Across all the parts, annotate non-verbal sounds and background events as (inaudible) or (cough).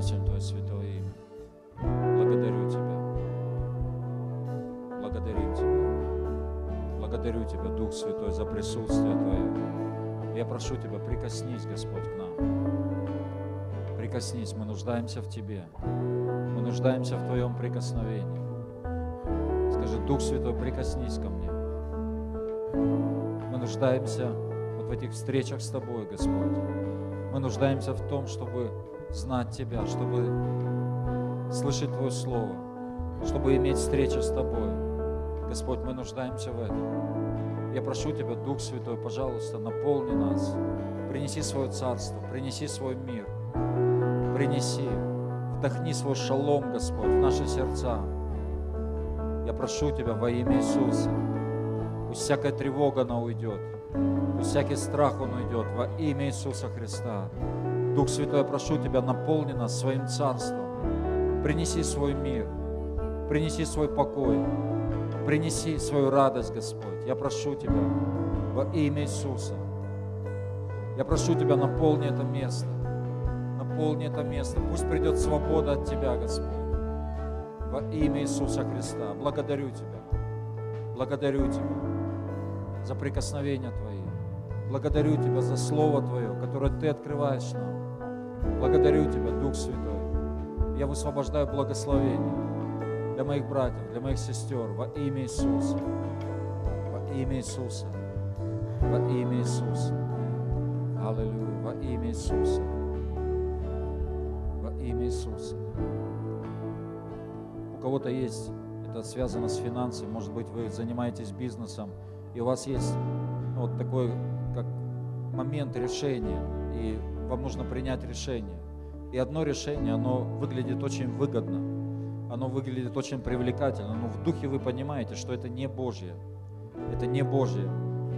превозносим Твое святое имя. Благодарю Тебя. Благодарим Тебя. Благодарю Тебя, Дух Святой, за присутствие Твое. Я прошу Тебя, прикоснись, Господь, к нам. Прикоснись, мы нуждаемся в Тебе. Мы нуждаемся в Твоем прикосновении. Скажи, Дух Святой, прикоснись ко мне. Мы нуждаемся вот в этих встречах с Тобой, Господь. Мы нуждаемся в том, чтобы знать Тебя, чтобы слышать Твое Слово, чтобы иметь встречу с Тобой. Господь, мы нуждаемся в этом. Я прошу Тебя, Дух Святой, пожалуйста, наполни нас. Принеси свое царство, принеси свой мир. Принеси, вдохни свой шалом, Господь, в наши сердца. Я прошу Тебя во имя Иисуса. Пусть всякая тревога, она уйдет. Пусть всякий страх, он уйдет во имя Иисуса Христа. Дух Святой, я прошу Тебя, наполни нас своим царством. Принеси свой мир, принеси свой покой, принеси свою радость, Господь. Я прошу Тебя во имя Иисуса. Я прошу Тебя, наполни это место. Наполни это место. Пусть придет свобода от Тебя, Господь. Во имя Иисуса Христа. Благодарю Тебя. Благодарю Тебя за прикосновения Твои. Благодарю Тебя за Слово Твое, которое Ты открываешь нам. Благодарю Тебя, Дух Святой. Я высвобождаю благословение для моих братьев, для моих сестер во имя Иисуса. Во имя Иисуса. Во имя Иисуса. Аллилуйя. Во имя Иисуса. Во имя Иисуса. У кого-то есть, это связано с финансами, может быть, вы занимаетесь бизнесом, и у вас есть ну, вот такой, момент решения, и вам нужно принять решение. И одно решение, оно выглядит очень выгодно, оно выглядит очень привлекательно, но в духе вы понимаете, что это не Божье, это не Божье.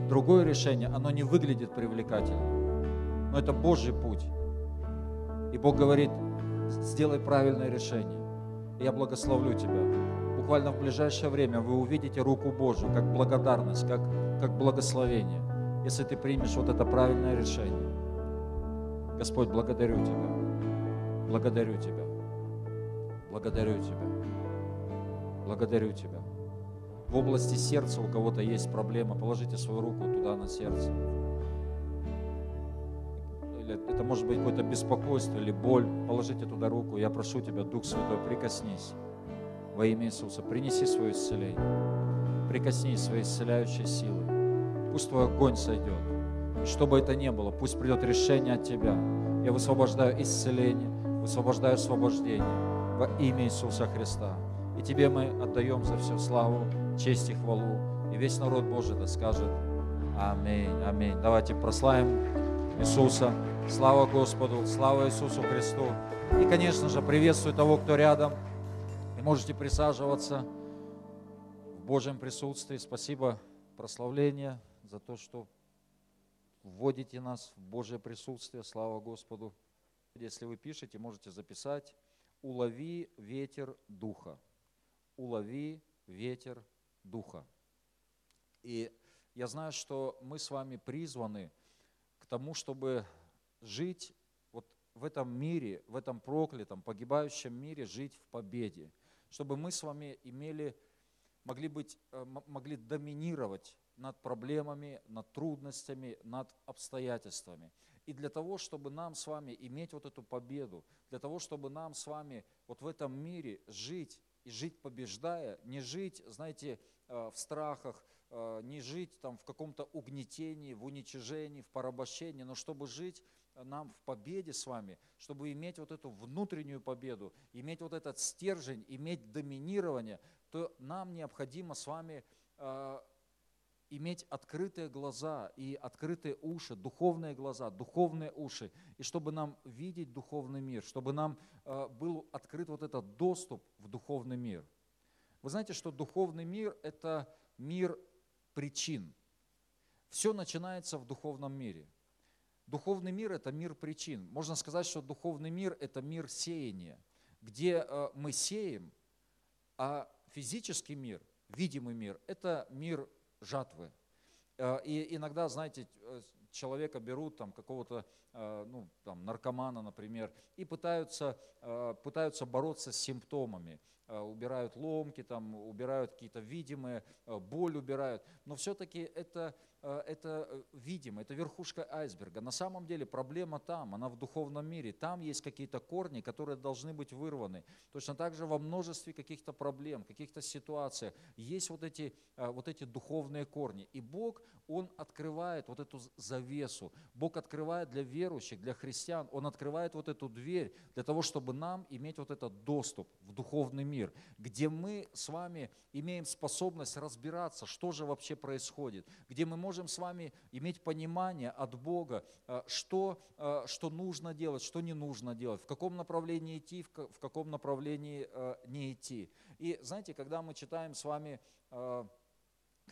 Другое решение, оно не выглядит привлекательно, но это Божий путь. И Бог говорит, сделай правильное решение. И я благословлю тебя. Буквально в ближайшее время вы увидите руку Божию, как благодарность, как, как благословение, если ты примешь вот это правильное решение. Господь, благодарю Тебя. Благодарю Тебя. Благодарю Тебя. Благодарю Тебя. В области сердца у кого-то есть проблема, положите свою руку туда на сердце. Или это может быть какое-то беспокойство или боль. Положите туда руку. Я прошу Тебя, Дух Святой, прикоснись во имя Иисуса. Принеси свое исцеление. Прикоснись своей исцеляющей силой. Пусть Твой огонь сойдет. И что бы это ни было, пусть придет решение от Тебя. Я высвобождаю исцеление, высвобождаю освобождение во имя Иисуса Христа. И Тебе мы отдаем за все славу, честь и хвалу. И весь народ Божий да скажет Аминь, аминь. Давайте прославим Иисуса. Слава Господу, слава Иисусу Христу. И, конечно же, приветствую того, кто рядом. И можете присаживаться в Божьем присутствии. Спасибо, прославление, за то, что вводите нас в Божье присутствие. Слава Господу. Если вы пишете, можете записать «Улови ветер духа». «Улови ветер духа». И я знаю, что мы с вами призваны к тому, чтобы жить вот в этом мире, в этом проклятом, погибающем мире, жить в победе. Чтобы мы с вами имели, могли, быть, э, могли доминировать над проблемами, над трудностями, над обстоятельствами. И для того, чтобы нам с вами иметь вот эту победу, для того, чтобы нам с вами вот в этом мире жить и жить побеждая, не жить, знаете, э, в страхах, э, не жить там в каком-то угнетении, в уничижении, в порабощении, но чтобы жить нам в победе с вами, чтобы иметь вот эту внутреннюю победу, иметь вот этот стержень, иметь доминирование, то нам необходимо с вами э, иметь открытые глаза и открытые уши, духовные глаза, духовные уши, и чтобы нам видеть духовный мир, чтобы нам э, был открыт вот этот доступ в духовный мир. Вы знаете, что духовный мир – это мир причин. Все начинается в духовном мире. Духовный мир – это мир причин. Можно сказать, что духовный мир – это мир сеяния, где э, мы сеем, а физический мир, видимый мир – это мир жатвы. Э, и иногда, знаете, э, человека берут, там, какого-то ну, там, наркомана, например, и пытаются, э, пытаются бороться с симптомами. Э, убирают ломки, там, убирают какие-то видимые, э, боль убирают. Но все-таки это, э, это видимо, это верхушка айсберга. На самом деле проблема там, она в духовном мире. Там есть какие-то корни, которые должны быть вырваны. Точно так же во множестве каких-то проблем, каких-то ситуациях есть вот эти, вот эти духовные корни. И Бог, Он открывает вот эту завесу. Бог открывает для верующих, для христиан, Он открывает вот эту дверь для того, чтобы нам иметь вот этот доступ в духовный мир где мы с вами имеем способность разбираться, что же вообще происходит, где мы можем с вами иметь понимание от Бога, э, что, э, что нужно делать, что не нужно делать, в каком направлении идти, в каком направлении э, не идти. И знаете, когда мы читаем с вами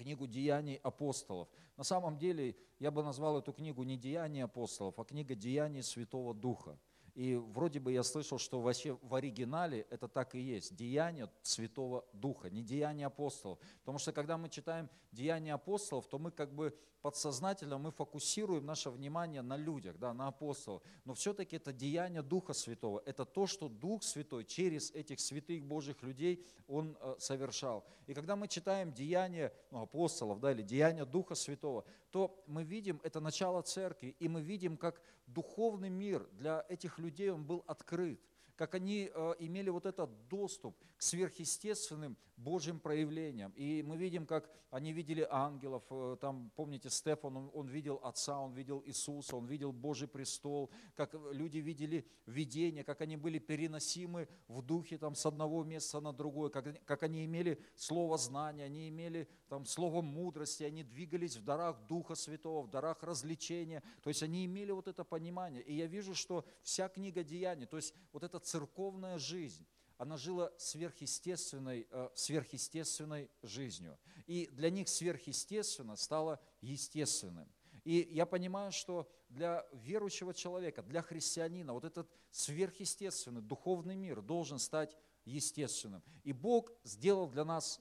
книгу «Деяний апостолов». На самом деле я бы назвал эту книгу не «Деяния апостолов», а книга «Деяний Святого Духа». И вроде бы я слышал, что вообще в оригинале это так и есть. Деяние Святого Духа, не деяния апостолов. Потому что когда мы читаем деяния апостолов, то мы как бы подсознательно мы фокусируем наше внимание на людях, да, на апостолов. Но все-таки это деяние Духа Святого. Это то, что Дух Святой через этих святых Божьих людей Он э, совершал. И когда мы читаем деяния ну, апостолов да, или деяния Духа Святого, то мы видим это начало церкви, и мы видим, как духовный мир для этих людей он был открыт как они э, имели вот этот доступ к сверхъестественным Божьим проявлениям. И мы видим, как они видели ангелов, э, там, помните, Стефан, он, он видел Отца, он видел Иисуса, он видел Божий престол, как люди видели видение, как они были переносимы в духе там, с одного места на другое, как, как они имели слово знания, они имели там, слово мудрости, они двигались в дарах Духа Святого, в дарах развлечения, то есть они имели вот это понимание. И я вижу, что вся книга Деяний, то есть вот этот церковная жизнь, она жила сверхъестественной, э, сверхъестественной жизнью. И для них сверхъестественно стало естественным. И я понимаю, что для верующего человека, для христианина, вот этот сверхъестественный духовный мир должен стать естественным. И Бог сделал для нас,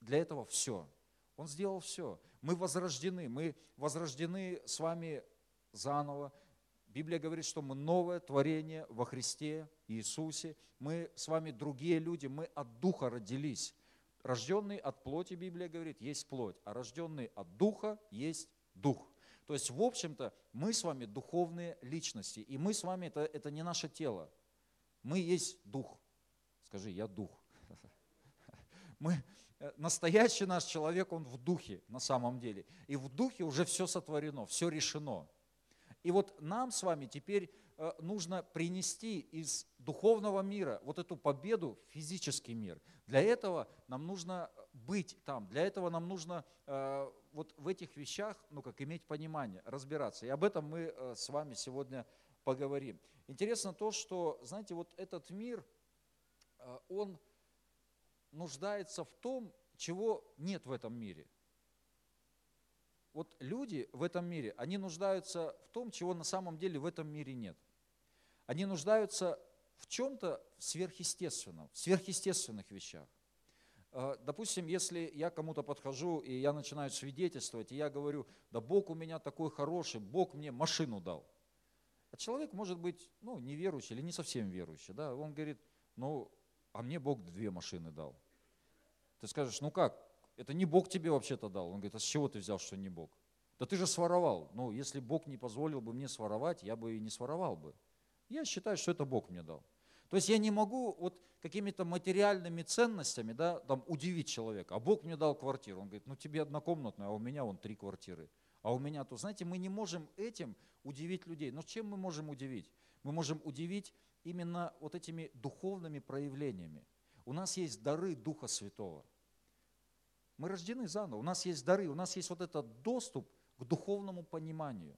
для этого все. Он сделал все. Мы возрождены, мы возрождены с вами заново, Библия говорит, что мы новое творение во Христе Иисусе. Мы с вами другие люди, мы от Духа родились. Рожденный от плоти, Библия говорит, есть плоть, а рожденный от Духа есть Дух. То есть, в общем-то, мы с вами духовные личности, и мы с вами, это, это не наше тело, мы есть Дух. Скажи, я Дух. (laughs) Мы, э, настоящий наш человек, он в Духе на самом деле. И в Духе уже все сотворено, все решено. И вот нам с вами теперь э, нужно принести из духовного мира вот эту победу в физический мир. Для этого нам нужно быть там, для этого нам нужно э, вот в этих вещах, ну как иметь понимание, разбираться. И об этом мы э, с вами сегодня поговорим. Интересно то, что, знаете, вот этот мир, он нуждается в том, чего нет в этом мире – вот люди в этом мире, они нуждаются в том, чего на самом деле в этом мире нет. Они нуждаются в чем-то сверхъестественном, в сверхъестественных вещах. Э, допустим, если я кому-то подхожу, и я начинаю свидетельствовать, и я говорю, да Бог у меня такой хороший, Бог мне машину дал. А человек может быть ну, неверующий или не совсем верующий. Да? Он говорит, ну, а мне Бог две машины дал. Ты скажешь, ну как, это не Бог тебе вообще-то дал. Он говорит, а с чего ты взял, что не Бог? Да ты же своровал. Ну, если Бог не позволил бы мне своровать, я бы и не своровал бы. Я считаю, что это Бог мне дал. То есть я не могу вот какими-то материальными ценностями да, там, удивить человека. А Бог мне дал квартиру. Он говорит, ну тебе однокомнатная, а у меня вон три квартиры. А у меня то, знаете, мы не можем этим удивить людей. Но чем мы можем удивить? Мы можем удивить именно вот этими духовными проявлениями. У нас есть дары Духа Святого – мы рождены заново, у нас есть дары, у нас есть вот этот доступ к духовному пониманию.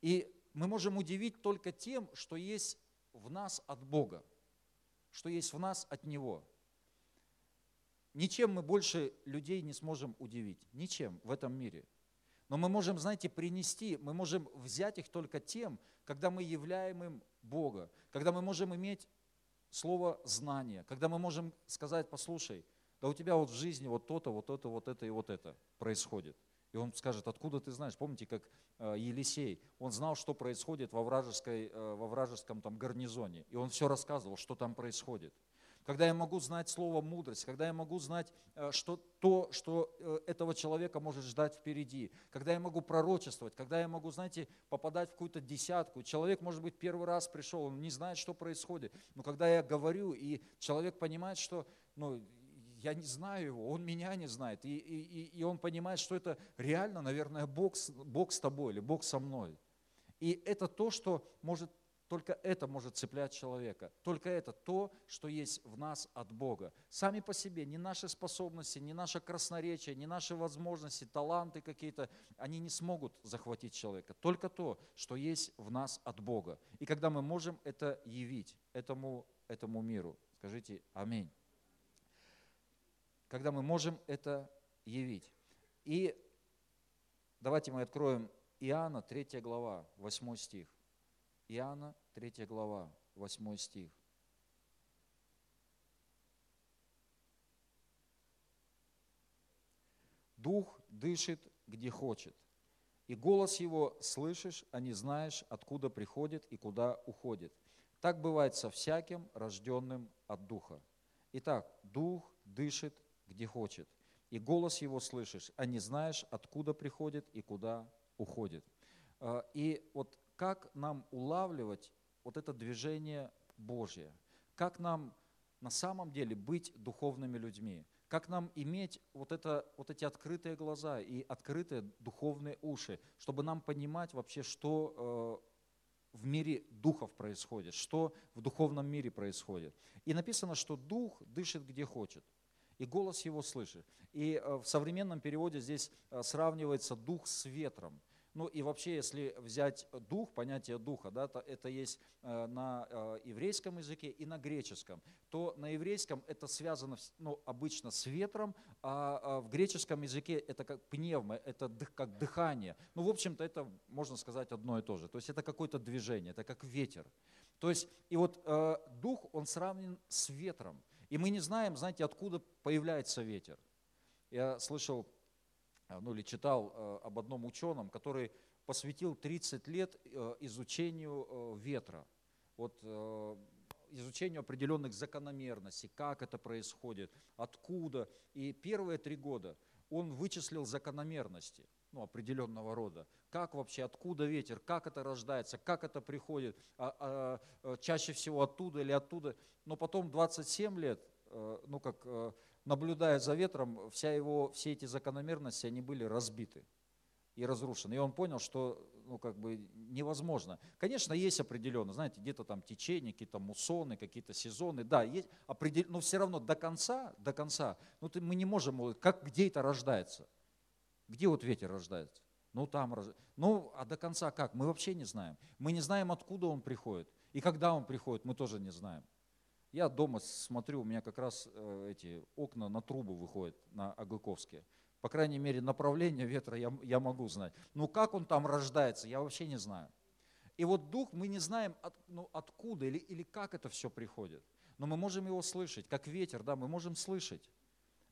И мы можем удивить только тем, что есть в нас от Бога, что есть в нас от Него. Ничем мы больше людей не сможем удивить, ничем в этом мире. Но мы можем, знаете, принести, мы можем взять их только тем, когда мы являем им Бога, когда мы можем иметь слово знания, когда мы можем сказать, послушай, да у тебя вот в жизни вот то-то, вот это, вот это и вот это происходит. И он скажет, откуда ты знаешь? Помните, как э, Елисей, он знал, что происходит во, вражеской, э, во вражеском там гарнизоне. И он все рассказывал, что там происходит когда я могу знать слово мудрость, когда я могу знать э, что, то, что этого человека может ждать впереди, когда я могу пророчествовать, когда я могу, знаете, попадать в какую-то десятку. Человек, может быть, первый раз пришел, он не знает, что происходит. Но когда я говорю, и человек понимает, что ну, я не знаю его, он меня не знает, и, и, и он понимает, что это реально, наверное, Бог, Бог с тобой или Бог со мной. И это то, что может только это может цеплять человека. Только это то, что есть в нас от Бога. Сами по себе, ни наши способности, ни наше красноречие, ни наши возможности, таланты какие-то, они не смогут захватить человека. Только то, что есть в нас от Бога. И когда мы можем это явить этому, этому миру. Скажите аминь. Когда мы можем это явить. И давайте мы откроем Иоанна, 3 глава, 8 стих. Иоанна, 3 глава, 8 стих. Дух дышит, где хочет. И голос его слышишь, а не знаешь, откуда приходит и куда уходит. Так бывает со всяким, рожденным от Духа. Итак, Дух дышит, где хочет. И голос его слышишь, а не знаешь, откуда приходит и куда уходит. А, и вот как нам улавливать вот это движение Божье, как нам на самом деле быть духовными людьми, как нам иметь вот, это, вот эти открытые глаза и открытые духовные уши, чтобы нам понимать вообще, что э, в мире духов происходит, что в духовном мире происходит. И написано, что дух дышит где хочет, и голос его слышит. И э, в современном переводе здесь э, сравнивается дух с ветром – ну и вообще, если взять дух, понятие духа, да, то это есть э, на еврейском языке и на греческом, то на еврейском это связано ну, обычно с ветром, а, а в греческом языке это как пневма, это как дыхание. Ну, в общем-то, это, можно сказать, одно и то же. То есть это какое-то движение, это как ветер. То есть, и вот э, дух, он сравнен с ветром. И мы не знаем, знаете, откуда появляется ветер. Я слышал Э, ну или читал э, об одном ученом, который посвятил 30 лет э, изучению ветра, вот изучению определенных закономерностей, как это происходит, откуда. И первые три года он вычислил закономерности ну, определенного рода. Как вообще, откуда ветер, как это рождается, как это приходит, а, а, чаще всего оттуда или оттуда. Но потом 27 лет, ну как наблюдая за ветром, вся его, все эти закономерности, они были разбиты и разрушены. И он понял, что ну, как бы невозможно. Конечно, есть определенно, знаете, где-то там течение, какие-то муссоны, какие-то сезоны, да, есть определ... но все равно до конца, до конца, ну, ты, мы не можем, как, где это рождается? Где вот ветер рождается? Ну, там, ну, а до конца как? Мы вообще не знаем. Мы не знаем, откуда он приходит. И когда он приходит, мы тоже не знаем. Я дома смотрю, у меня как раз э, эти окна на трубу выходят, на Аглыковские. По крайней мере, направление ветра я, я могу знать. Но как он там рождается, я вообще не знаю. И вот дух, мы не знаем, от, ну, откуда или, или как это все приходит. Но мы можем его слышать, как ветер, да, мы можем слышать.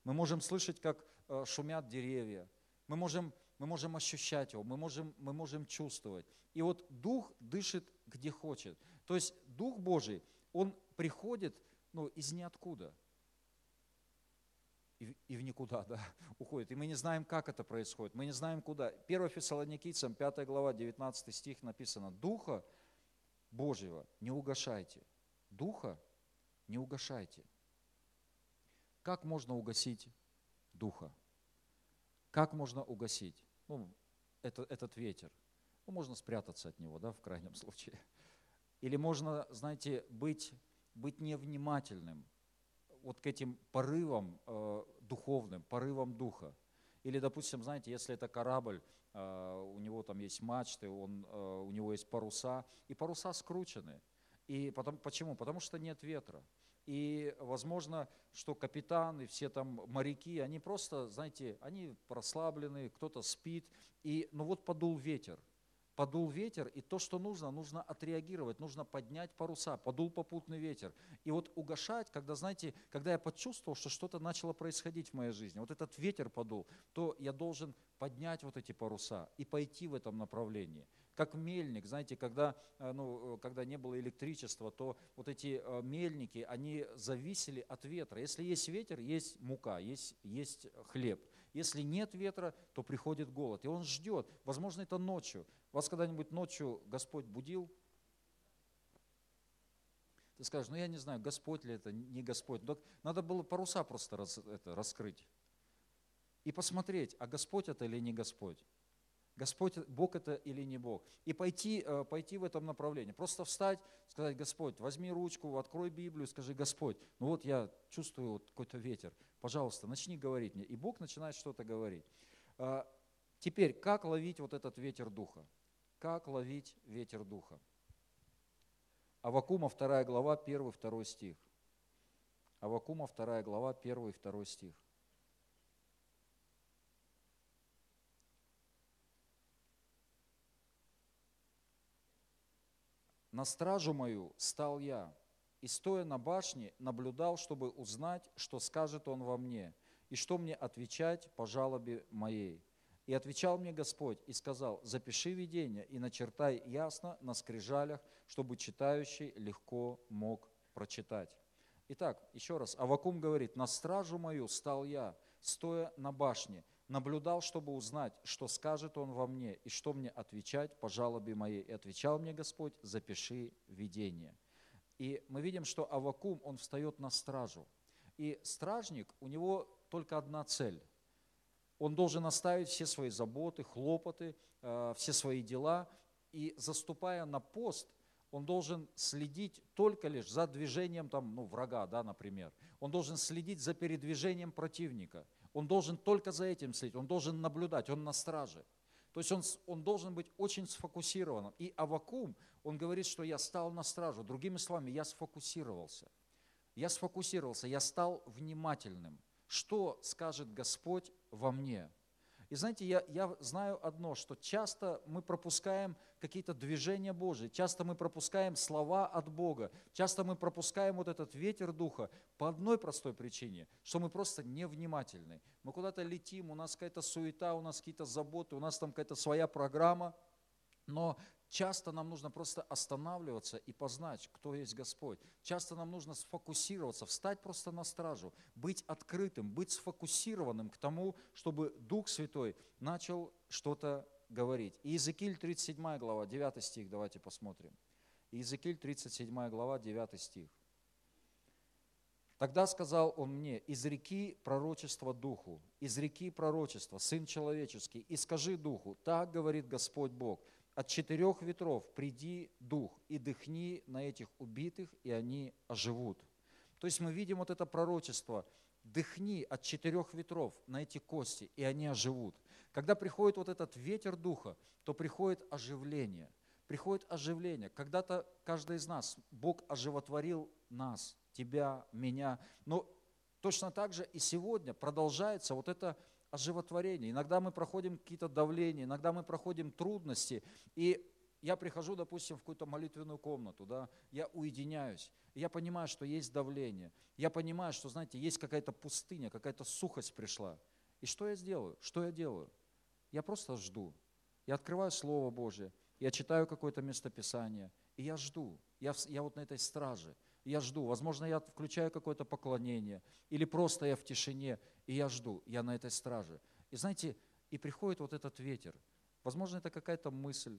Мы можем слышать, как э, шумят деревья. Мы можем, мы можем ощущать его, мы можем, мы можем чувствовать. И вот дух дышит где хочет. То есть Дух Божий, он приходит ну, из ниоткуда и, и в никуда (laughs) да, уходит. И мы не знаем, как это происходит, мы не знаем, куда. 1 Фессалоникийцам, 5 глава, 19 стих написано, «Духа Божьего не угошайте». Духа не угошайте. Как можно угасить Духа? Как можно угасить? Ну, это, этот ветер. Ну, можно спрятаться от него, да, в крайнем (laughs) случае. Или можно, знаете, быть быть невнимательным вот к этим порывам э, духовным, порывам духа. Или, допустим, знаете, если это корабль, э, у него там есть мачты, он, э, у него есть паруса, и паруса скручены. И потом, почему? Потому что нет ветра. И возможно, что капитан и все там моряки, они просто, знаете, они прослаблены, кто-то спит. И, ну вот подул ветер. Подул ветер, и то, что нужно, нужно отреагировать, нужно поднять паруса, подул попутный ветер. И вот угошать, когда, знаете, когда я почувствовал, что что-то начало происходить в моей жизни, вот этот ветер подул, то я должен поднять вот эти паруса и пойти в этом направлении как мельник. Знаете, когда, э, ну, э, когда не было электричества, то вот эти э, мельники, они зависели от ветра. Если есть ветер, есть мука, есть, есть хлеб. Если нет ветра, то приходит голод. И он ждет. Возможно, это ночью. Вас когда-нибудь ночью Господь будил? Ты скажешь, ну я не знаю, Господь ли это, не Господь. Надо было паруса просто раз, это, раскрыть и посмотреть, а Господь это или не Господь. Господь, Бог это или не Бог. И пойти, э, пойти в этом направлении. Просто встать, сказать, Господь, возьми ручку, открой Библию, скажи, Господь, ну вот я чувствую вот какой-то ветер, пожалуйста, начни говорить мне. И Бог начинает что-то говорить. А, теперь, как ловить вот этот ветер духа? Как ловить ветер духа? Авакума 2 глава, 1-2 стих. Авакума 2 глава, 1 2 стих. На стражу мою стал я, и стоя на башне, наблюдал, чтобы узнать, что скажет он во мне, и что мне отвечать по жалобе моей. И отвечал мне Господь и сказал, запиши видение и начертай ясно на скрижалях, чтобы читающий легко мог прочитать. Итак, еще раз, Авакум говорит, на стражу мою стал я, стоя на башне, наблюдал, чтобы узнать, что скажет он во мне и что мне отвечать по жалобе моей. И отвечал мне Господь, запиши видение. И мы видим, что Авакум, он встает на стражу. И стражник, у него только одна цель. Он должен оставить все свои заботы, хлопоты, э, все свои дела. И заступая на пост, он должен следить только лишь за движением там, ну, врага, да, например. Он должен следить за передвижением противника – он должен только за этим следить, он должен наблюдать, он на страже. То есть он, он должен быть очень сфокусированным. И Авакум, он говорит, что я стал на стражу. Другими словами, я сфокусировался. Я сфокусировался, я стал внимательным. Что скажет Господь во мне? И знаете, я, я знаю одно, что часто мы пропускаем какие-то движения Божьи, часто мы пропускаем слова от Бога, часто мы пропускаем вот этот ветер Духа по одной простой причине, что мы просто невнимательны. Мы куда-то летим, у нас какая-то суета, у нас какие-то заботы, у нас там какая-то своя программа, но Часто нам нужно просто останавливаться и познать, кто есть Господь. Часто нам нужно сфокусироваться, встать просто на стражу, быть открытым, быть сфокусированным к тому, чтобы Дух Святой начал что-то говорить. Иезекииль 37 глава, 9 стих, давайте посмотрим. Иезекииль 37 глава, 9 стих. Тогда сказал он мне, из реки пророчество духу, из реки пророчество, сын человеческий, и скажи духу, так говорит Господь Бог, от четырех ветров приди дух и дыхни на этих убитых, и они оживут. То есть мы видим вот это пророчество, дыхни от четырех ветров на эти кости, и они оживут. Когда приходит вот этот ветер духа, то приходит оживление. Приходит оживление. Когда-то каждый из нас, Бог оживотворил нас, тебя, меня. Но точно так же и сегодня продолжается вот это оживотворение. Иногда мы проходим какие-то давления, иногда мы проходим трудности, и я прихожу, допустим, в какую-то молитвенную комнату, да, я уединяюсь, я понимаю, что есть давление, я понимаю, что, знаете, есть какая-то пустыня, какая-то сухость пришла. И что я сделаю? Что я делаю? Я просто жду. Я открываю Слово Божье, я читаю какое-то местописание, и я жду. Я, я вот на этой страже я жду. Возможно, я включаю какое-то поклонение, или просто я в тишине, и я жду, я на этой страже. И знаете, и приходит вот этот ветер. Возможно, это какая-то мысль,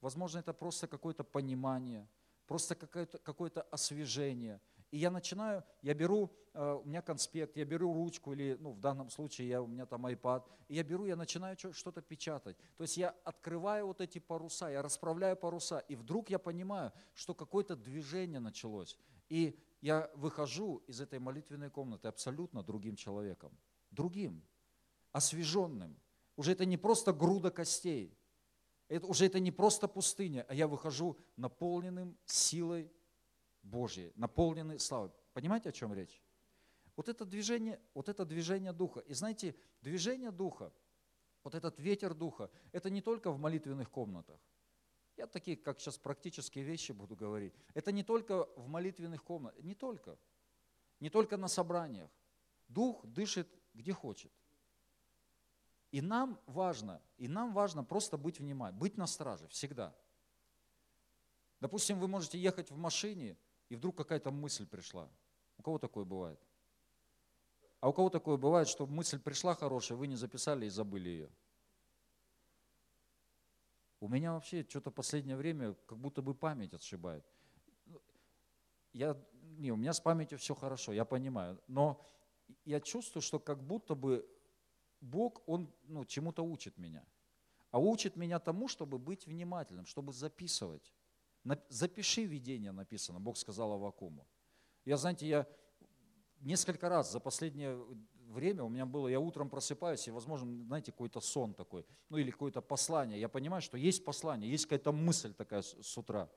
возможно, это просто какое-то понимание, просто какое-то какое освежение. И я начинаю, я беру, э, у меня конспект, я беру ручку, или ну, в данном случае я, у меня там iPad, и я беру, я начинаю что-то печатать. То есть я открываю вот эти паруса, я расправляю паруса, и вдруг я понимаю, что какое-то движение началось. И я выхожу из этой молитвенной комнаты абсолютно другим человеком. Другим, освеженным. Уже это не просто груда костей. Это, уже это не просто пустыня, а я выхожу наполненным силой Божьей, наполненный славой. Понимаете, о чем речь? Вот это движение, вот это движение Духа. И знаете, движение Духа, вот этот ветер Духа, это не только в молитвенных комнатах. Я такие, как сейчас, практические вещи буду говорить. Это не только в молитвенных комнатах, не только. Не только на собраниях. Дух дышит где хочет. И нам важно, и нам важно просто быть внимательным, быть на страже всегда. Допустим, вы можете ехать в машине, и вдруг какая-то мысль пришла. У кого такое бывает? А у кого такое бывает, что мысль пришла хорошая, вы не записали и забыли ее? У меня вообще что-то последнее время как будто бы память отшибает. Я, не, у меня с памятью все хорошо, я понимаю. Но я чувствую, что как будто бы Бог, Он ну, чему-то учит меня. А учит меня тому, чтобы быть внимательным, чтобы записывать. Запиши видение написано, Бог сказал Авакуму. Я, знаете, я несколько раз за последнее время у меня было, я утром просыпаюсь, и, возможно, знаете, какой-то сон такой, ну или какое-то послание. Я понимаю, что есть послание, есть какая-то мысль такая с утра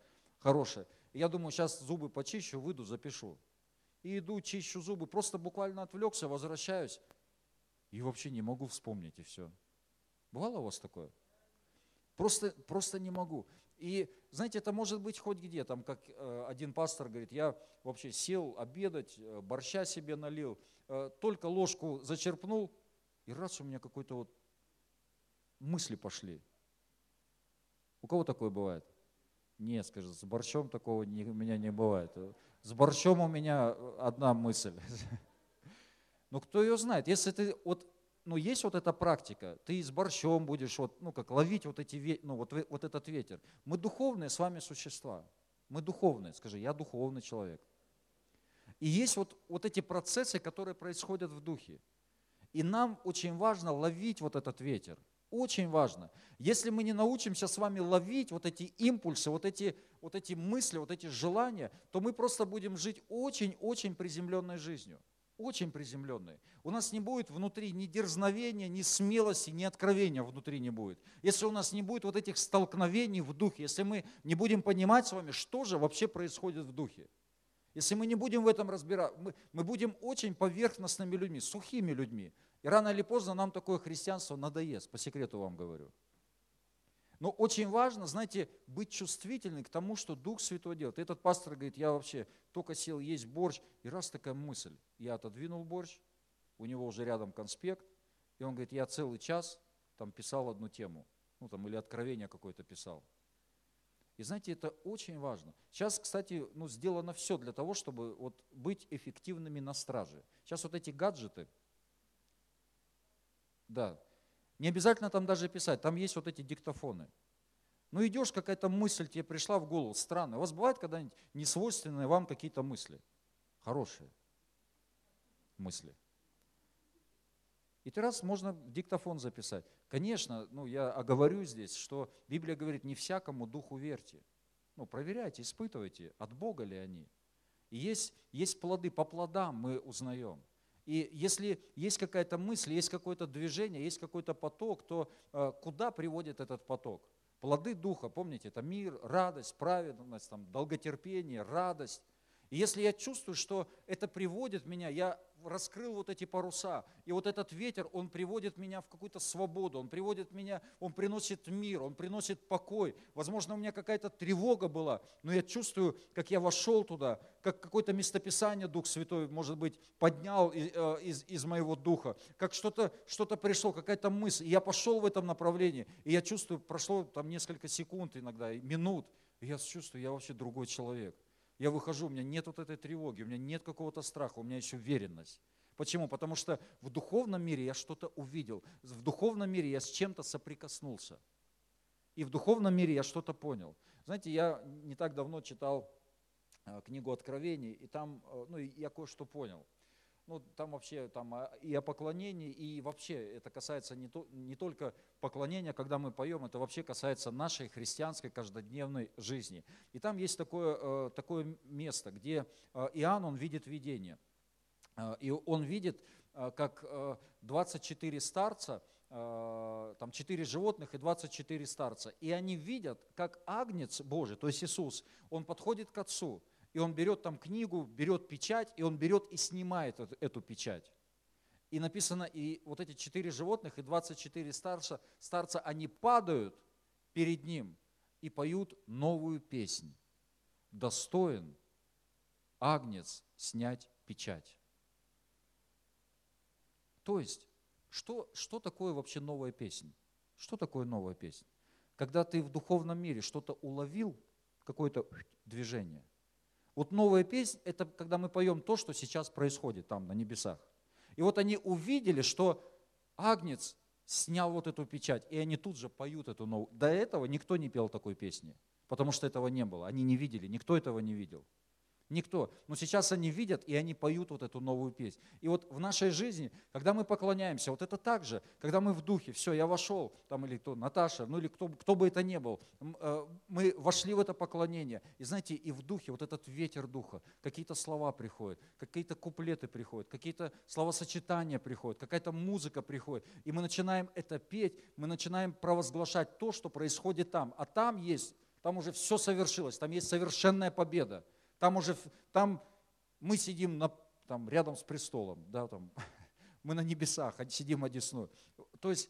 хорошая. И я думаю, сейчас зубы почищу, выйду, запишу и иду, чищу зубы, просто буквально отвлекся, возвращаюсь, и вообще не могу вспомнить, и все. Бывало у вас такое? Просто, просто не могу. И, знаете, это может быть хоть где, там, как э, один пастор говорит, я вообще сел обедать, э, борща себе налил, э, только ложку зачерпнул, и раз у меня какой-то вот мысли пошли. У кого такое бывает? Нет, скажет, с борщом такого не, у меня не бывает. С борщом у меня одна мысль. (laughs) Но кто ее знает? Если ты вот, ну есть вот эта практика, ты с борщом будешь вот, ну как ловить вот эти, ну вот, вот этот ветер. Мы духовные с вами существа. Мы духовные. Скажи, я духовный человек. И есть вот, вот эти процессы, которые происходят в духе. И нам очень важно ловить вот этот ветер. Очень важно. Если мы не научимся с вами ловить вот эти импульсы, вот эти, вот эти мысли, вот эти желания, то мы просто будем жить очень-очень приземленной жизнью. Очень приземленной. У нас не будет внутри ни дерзновения, ни смелости, ни откровения внутри не будет. Если у нас не будет вот этих столкновений в духе, если мы не будем понимать с вами, что же вообще происходит в духе. Если мы не будем в этом разбираться, мы, мы будем очень поверхностными людьми, сухими людьми. И рано или поздно нам такое христианство надоест, по секрету вам говорю. Но очень важно, знаете, быть чувствительным к тому, что Дух Святой делает. Этот пастор говорит, я вообще только сел есть борщ, и раз такая мысль, я отодвинул борщ, у него уже рядом конспект, и он говорит, я целый час там писал одну тему, ну там или откровение какое-то писал. И знаете, это очень важно. Сейчас, кстати, ну, сделано все для того, чтобы вот быть эффективными на страже. Сейчас вот эти гаджеты – да. Не обязательно там даже писать, там есть вот эти диктофоны. Ну идешь, какая-то мысль тебе пришла в голову, странная. У вас бывает когда-нибудь несвойственные вам какие-то мысли? Хорошие мысли. И ты раз можно диктофон записать. Конечно, ну я оговорю здесь, что Библия говорит, не всякому духу верьте. Ну проверяйте, испытывайте, от Бога ли они. И есть, есть плоды, по плодам мы узнаем. И если есть какая-то мысль, есть какое-то движение, есть какой-то поток, то э, куда приводит этот поток? Плоды Духа, помните, это мир, радость, праведность, там, долготерпение, радость. И если я чувствую, что это приводит меня, я раскрыл вот эти паруса. И вот этот ветер, он приводит меня в какую-то свободу, он приводит меня, он приносит мир, он приносит покой. Возможно, у меня какая-то тревога была, но я чувствую, как я вошел туда, как какое-то местописание Дух Святой, может быть, поднял из, э, из, из моего духа, как что-то что пришло, какая-то мысль. И я пошел в этом направлении, и я чувствую, прошло там несколько секунд иногда, минут, и я чувствую, я вообще другой человек. Я выхожу, у меня нет вот этой тревоги, у меня нет какого-то страха, у меня еще веренность. Почему? Потому что в духовном мире я что-то увидел, в духовном мире я с чем-то соприкоснулся. И в духовном мире я что-то понял. Знаете, я не так давно читал э, книгу Откровений, и там, э, ну, я кое-что понял ну, там вообще там, а, и о поклонении, и вообще это касается не, то, не только поклонения, когда мы поем, это вообще касается нашей христианской каждодневной жизни. И там есть такое, э, такое место, где э, Иоанн, он видит видение. Э, и он видит, как 24 старца, там 4 животных и 24 старца. И они видят, как Агнец Божий, то есть Иисус, он подходит к Отцу, и он берет там книгу, берет печать, и он берет и снимает эту, печать. И написано, и вот эти четыре животных и 24 старца, старца, они падают перед ним, и поют новую песнь. Достоин агнец снять печать. То есть, что, что такое вообще новая песня? Что такое новая песня? Когда ты в духовном мире что-то уловил, какое-то движение. Вот новая песня – это когда мы поем то, что сейчас происходит там на небесах. И вот они увидели, что Агнец снял вот эту печать, и они тут же поют эту новую. До этого никто не пел такой песни, потому что этого не было. Они не видели, никто этого не видел. Никто. Но сейчас они видят, и они поют вот эту новую песнь. И вот в нашей жизни, когда мы поклоняемся, вот это так же, когда мы в духе, все, я вошел, там или кто, Наташа, ну или кто, кто бы это ни был, э, мы вошли в это поклонение. И знаете, и в духе, вот этот ветер духа, какие-то слова приходят, какие-то куплеты приходят, какие-то словосочетания приходят, какая-то музыка приходит. И мы начинаем это петь, мы начинаем провозглашать то, что происходит там. А там есть, там уже все совершилось, там есть совершенная победа. Там уже, там мы сидим на, там, рядом с престолом, да, там, (laughs) мы на небесах, сидим одесную. То есть,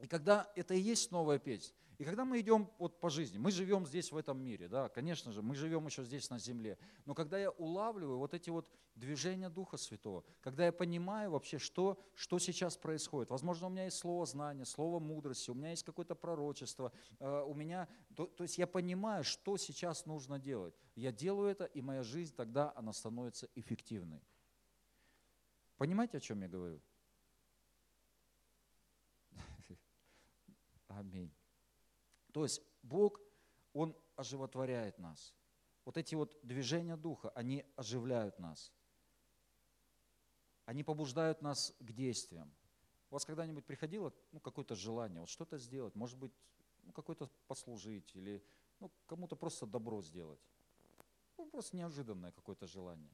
и когда это и есть новая песня, и когда мы идем вот по жизни, мы живем здесь, в этом мире, да, конечно же, мы живем еще здесь на земле, но когда я улавливаю вот эти вот движения Духа Святого, когда я понимаю вообще, что, что сейчас происходит, возможно, у меня есть слово знания, слово мудрости, у меня есть какое-то пророчество, э, у меня, то, то есть я понимаю, что сейчас нужно делать. Я делаю это, и моя жизнь тогда, она становится эффективной. Понимаете, о чем я говорю? (laughs) Аминь. То есть Бог, Он оживотворяет нас. Вот эти вот движения Духа, они оживляют нас. Они побуждают нас к действиям. У вас когда-нибудь приходило ну, какое-то желание, вот что-то сделать, может быть, ну, какой-то послужить или ну, кому-то просто добро сделать. Ну, просто неожиданное какое-то желание.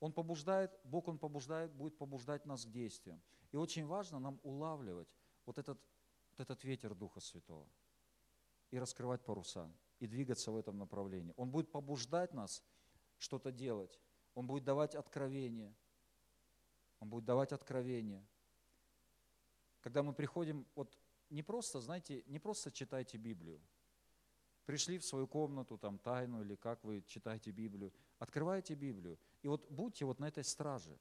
Он побуждает, Бог Он побуждает, будет побуждать нас к действиям. И очень важно нам улавливать вот этот, вот этот ветер Духа Святого и раскрывать паруса, и двигаться в этом направлении. Он будет побуждать нас что-то делать. Он будет давать откровение. Он будет давать откровение. Когда мы приходим, вот не просто, знаете, не просто читайте Библию. Пришли в свою комнату, там, тайну, или как вы читаете Библию. Открывайте Библию. И вот будьте вот на этой страже.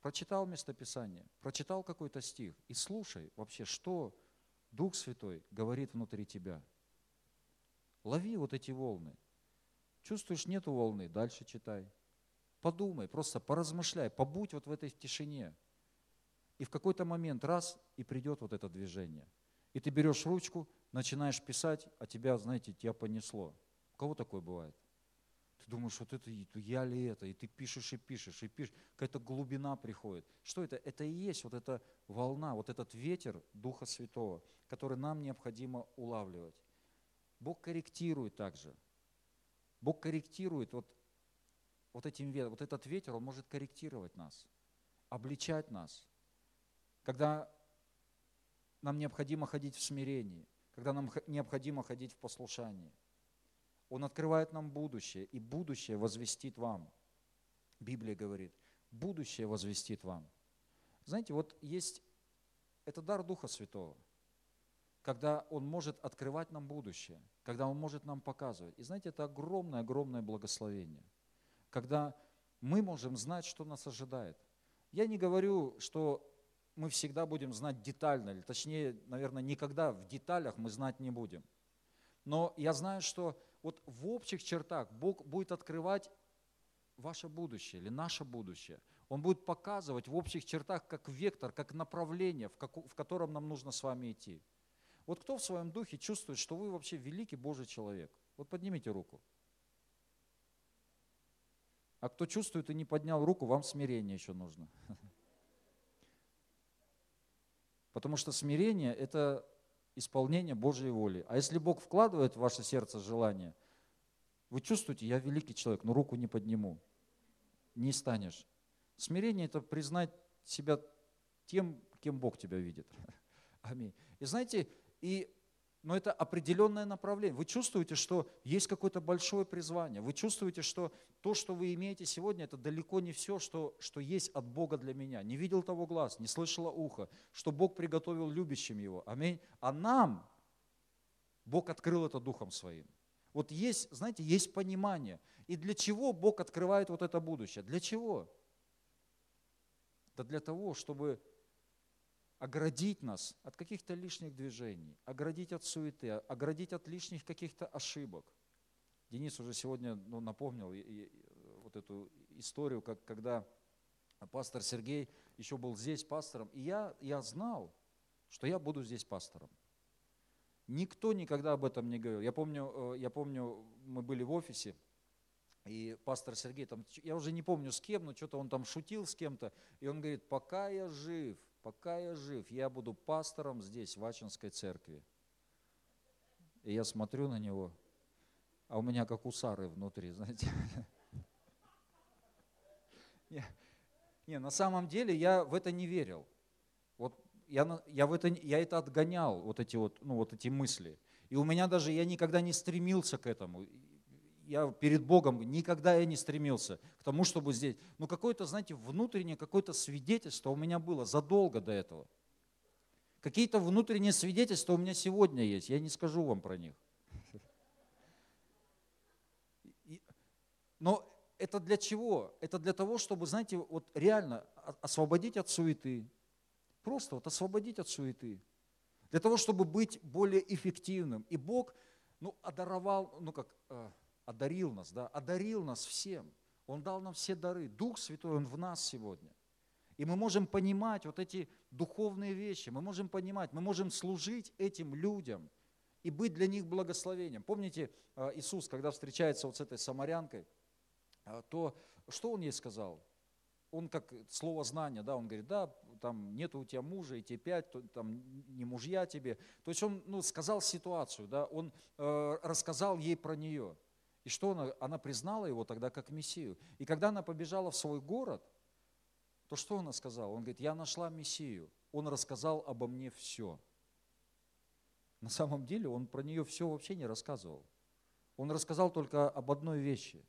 Прочитал местописание, прочитал какой-то стих. И слушай вообще, что Дух Святой говорит внутри тебя. Лови вот эти волны. Чувствуешь, нету волны, дальше читай. Подумай, просто поразмышляй, побудь вот в этой тишине. И в какой-то момент раз, и придет вот это движение. И ты берешь ручку, начинаешь писать, а тебя, знаете, тебя понесло. У кого такое бывает? Ты думаешь, вот это я ли это? И ты пишешь и пишешь, и пишешь. Какая-то глубина приходит. Что это? Это и есть вот эта волна, вот этот ветер Духа Святого, который нам необходимо улавливать. Бог корректирует также. Бог корректирует вот, вот этим ветром. Вот этот ветер, он может корректировать нас, обличать нас. Когда нам необходимо ходить в смирении, когда нам необходимо ходить в послушании – он открывает нам будущее, и будущее возвестит вам. Библия говорит, будущее возвестит вам. Знаете, вот есть, это дар Духа Святого, когда Он может открывать нам будущее, когда Он может нам показывать. И знаете, это огромное-огромное благословение, когда мы можем знать, что нас ожидает. Я не говорю, что мы всегда будем знать детально, или точнее, наверное, никогда в деталях мы знать не будем. Но я знаю, что вот в общих чертах Бог будет открывать ваше будущее или наше будущее. Он будет показывать в общих чертах как вектор, как направление, в, как, в котором нам нужно с вами идти. Вот кто в своем духе чувствует, что вы вообще великий Божий человек? Вот поднимите руку. А кто чувствует и не поднял руку, вам смирение еще нужно. (laughs) Потому что смирение – это исполнение Божьей воли. А если Бог вкладывает в ваше сердце желание, вы чувствуете, я великий человек, но руку не подниму. Не станешь. Смирение – это признать себя тем, кем Бог тебя видит. (laughs) Аминь. И знаете, и, но это определенное направление. Вы чувствуете, что есть какое-то большое призвание. Вы чувствуете, что то, что вы имеете сегодня, это далеко не все, что, что есть от Бога для меня. Не видел того глаз, не слышало ухо, что Бог приготовил любящим его. Аминь. А нам, Бог открыл это Духом Своим. Вот есть, знаете, есть понимание. И для чего Бог открывает вот это будущее? Для чего? Да для того, чтобы оградить нас от каких-то лишних движений, оградить от суеты, оградить от лишних каких-то ошибок. Денис уже сегодня ну, напомнил вот эту историю, как, когда пастор Сергей еще был здесь пастором, и я, я знал, что я буду здесь пастором. Никто никогда об этом не говорил. Я помню, э, я помню, мы были в офисе, и пастор Сергей там, я уже не помню с кем, но что-то он там шутил с кем-то, и он говорит, пока я жив, пока я жив, я буду пастором здесь, в Ачинской церкви. И я смотрю на него, а у меня как у Сары внутри, знаете. (laughs) Не, на самом деле я в это не верил. Вот я, я, в это, я это отгонял, вот эти, вот, ну, вот эти мысли. И у меня даже, я никогда не стремился к этому. Я перед Богом никогда я не стремился к тому, чтобы здесь. Ну, какое-то, знаете, внутреннее какое-то свидетельство у меня было задолго до этого. Какие-то внутренние свидетельства у меня сегодня есть, я не скажу вам про них. Но это для чего? Это для того, чтобы, знаете, вот реально освободить от суеты, Просто вот освободить от суеты. Для того, чтобы быть более эффективным. И Бог, ну, одаровал, ну как, э, одарил нас, да, одарил нас всем. Он дал нам все дары. Дух Святой, Он в нас сегодня. И мы можем понимать вот эти духовные вещи, мы можем понимать, мы можем служить этим людям и быть для них благословением. Помните, э, Иисус, когда встречается вот с этой самарянкой, э, то что Он ей сказал? он как слово знания, да, он говорит, да, там нету у тебя мужа, и тебе пять, там не мужья тебе. То есть он ну, сказал ситуацию, да, он э, рассказал ей про нее. И что она, она признала его тогда как Мессию. И когда она побежала в свой город, то что она сказала? Он говорит, я нашла Мессию. Он рассказал обо мне все. На самом деле он про нее все вообще не рассказывал. Он рассказал только об одной вещи.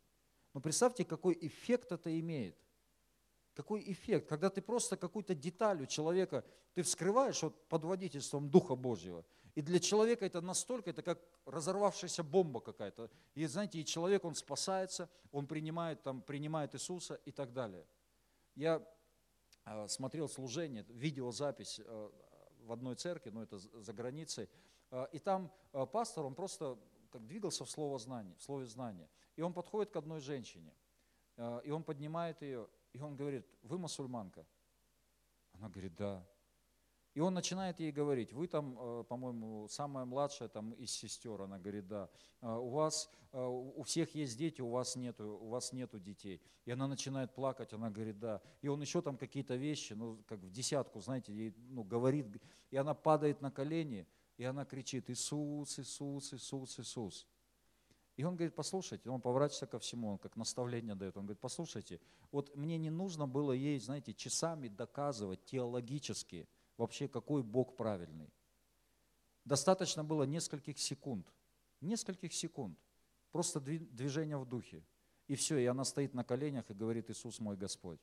Но представьте, какой эффект это имеет. Какой эффект, когда ты просто какую-то деталь у человека, ты вскрываешь вот под водительством Духа Божьего. И для человека это настолько, это как разорвавшаяся бомба какая-то. И знаете, и человек, он спасается, он принимает, там, принимает Иисуса и так далее. Я э, смотрел служение, видеозапись э, в одной церкви, но это за границей, э, и там пастор, он просто как двигался в слово знания, в слове знания. И он подходит к одной женщине, и он поднимает ее, и он говорит, вы мусульманка? Она говорит, да. И он начинает ей говорить, вы там, э, по-моему, самая младшая там из сестер, она говорит, да, «А у вас, э, у всех есть дети, у вас нету, у вас нету детей. И она начинает плакать, она говорит, да. И он еще там какие-то вещи, ну, как в десятку, знаете, ей ну, говорит, и она падает на колени, и она кричит, Иисус, Иисус, Иисус, Иисус. И он говорит, послушайте, он поворачивается ко всему, он как наставление дает. Он говорит, послушайте, вот мне не нужно было ей, знаете, часами доказывать теологически вообще, какой Бог правильный. Достаточно было нескольких секунд, нескольких секунд, просто движение в духе. И все, и она стоит на коленях и говорит, Иисус мой Господь.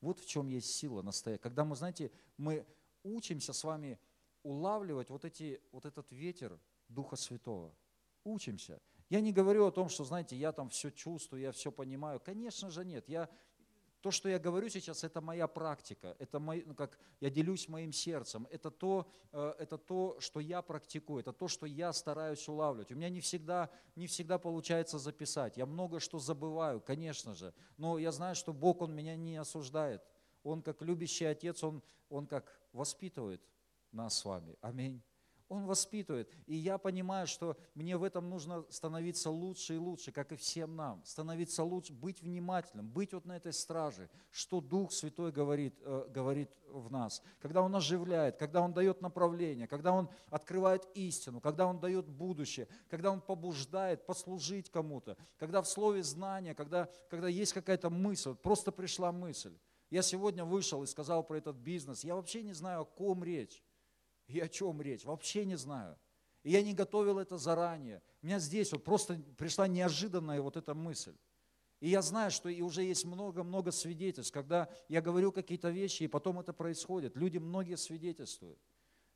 Вот в чем есть сила настоящая. Когда мы, знаете, мы учимся с вами улавливать вот, эти, вот этот ветер Духа Святого. Учимся. Я не говорю о том, что, знаете, я там все чувствую, я все понимаю. Конечно же нет. Я, то, что я говорю сейчас, это моя практика, это мой, ну, как я делюсь моим сердцем, это то, э, это то, что я практикую, это то, что я стараюсь улавливать. У меня не всегда, не всегда получается записать, я много что забываю, конечно же, но я знаю, что Бог, Он меня не осуждает. Он как любящий отец, Он, он как воспитывает нас с вами. Аминь. Он воспитывает. И я понимаю, что мне в этом нужно становиться лучше и лучше, как и всем нам. Становиться лучше, быть внимательным, быть вот на этой страже, что Дух Святой говорит, э, говорит в нас. Когда Он оживляет, когда Он дает направление, когда Он открывает истину, когда Он дает будущее, когда Он побуждает послужить кому-то, когда в слове знания, когда, когда есть какая-то мысль, просто пришла мысль. Я сегодня вышел и сказал про этот бизнес. Я вообще не знаю, о ком речь. И о чем речь? Вообще не знаю. И я не готовил это заранее. У меня здесь вот просто пришла неожиданная вот эта мысль. И я знаю, что и уже есть много-много свидетельств, когда я говорю какие-то вещи, и потом это происходит. Люди многие свидетельствуют.